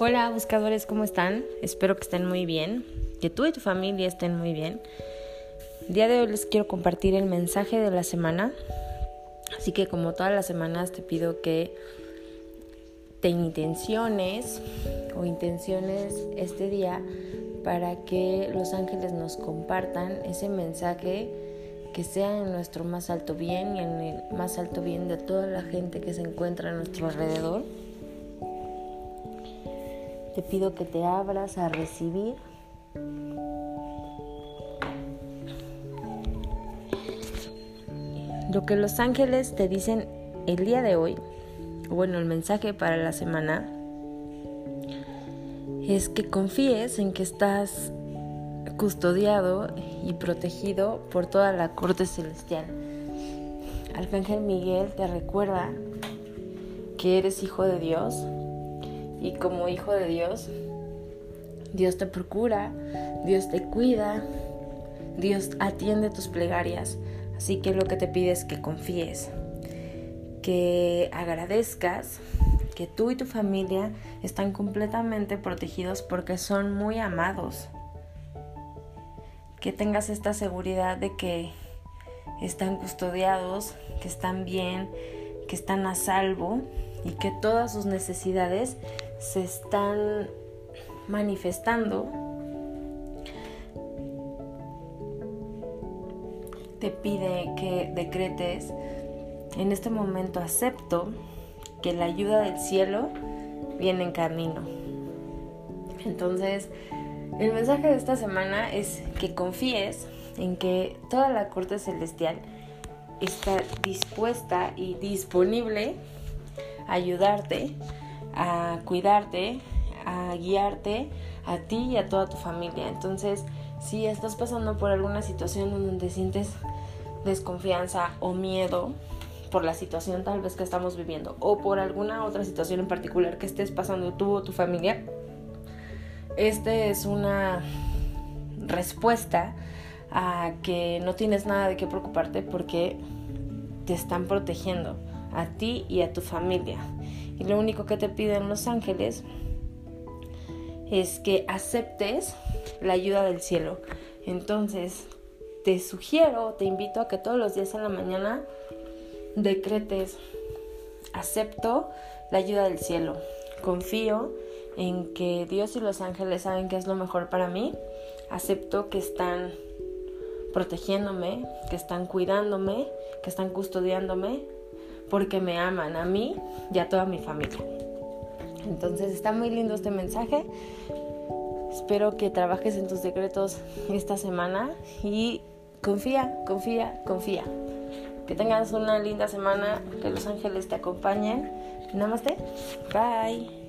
Hola buscadores, ¿cómo están? Espero que estén muy bien, que tú y tu familia estén muy bien. Día de hoy les quiero compartir el mensaje de la semana, así que como todas las semanas te pido que te intenciones o intenciones este día para que los ángeles nos compartan ese mensaje que sea en nuestro más alto bien y en el más alto bien de toda la gente que se encuentra a nuestro alrededor. Te pido que te abras a recibir. Lo que los ángeles te dicen el día de hoy, bueno, el mensaje para la semana, es que confíes en que estás custodiado y protegido por toda la corte celestial. Arcángel Miguel te recuerda que eres hijo de Dios y como hijo de Dios, Dios te procura, Dios te cuida, Dios atiende tus plegarias. Así que lo que te pide es que confíes, que agradezcas que tú y tu familia están completamente protegidos porque son muy amados. Que tengas esta seguridad de que están custodiados, que están bien, que están a salvo y que todas sus necesidades se están manifestando, te pide que decretes, en este momento acepto que la ayuda del cielo viene en camino. Entonces, el mensaje de esta semana es que confíes en que toda la corte celestial está dispuesta y disponible a ayudarte a cuidarte, a guiarte a ti y a toda tu familia. Entonces, si estás pasando por alguna situación en donde sientes desconfianza o miedo por la situación tal vez que estamos viviendo o por alguna otra situación en particular que estés pasando tú o tu familia, esta es una respuesta a que no tienes nada de qué preocuparte porque te están protegiendo a ti y a tu familia. Y lo único que te piden los ángeles es que aceptes la ayuda del cielo. Entonces, te sugiero, te invito a que todos los días en la mañana decretes, acepto la ayuda del cielo. Confío en que Dios y los ángeles saben que es lo mejor para mí. Acepto que están protegiéndome, que están cuidándome, que están custodiándome, porque me aman a mí y a toda mi familia. Entonces está muy lindo este mensaje. Espero que trabajes en tus decretos esta semana y confía, confía, confía. Que tengas una linda semana, que los ángeles te acompañen. Namaste. Bye.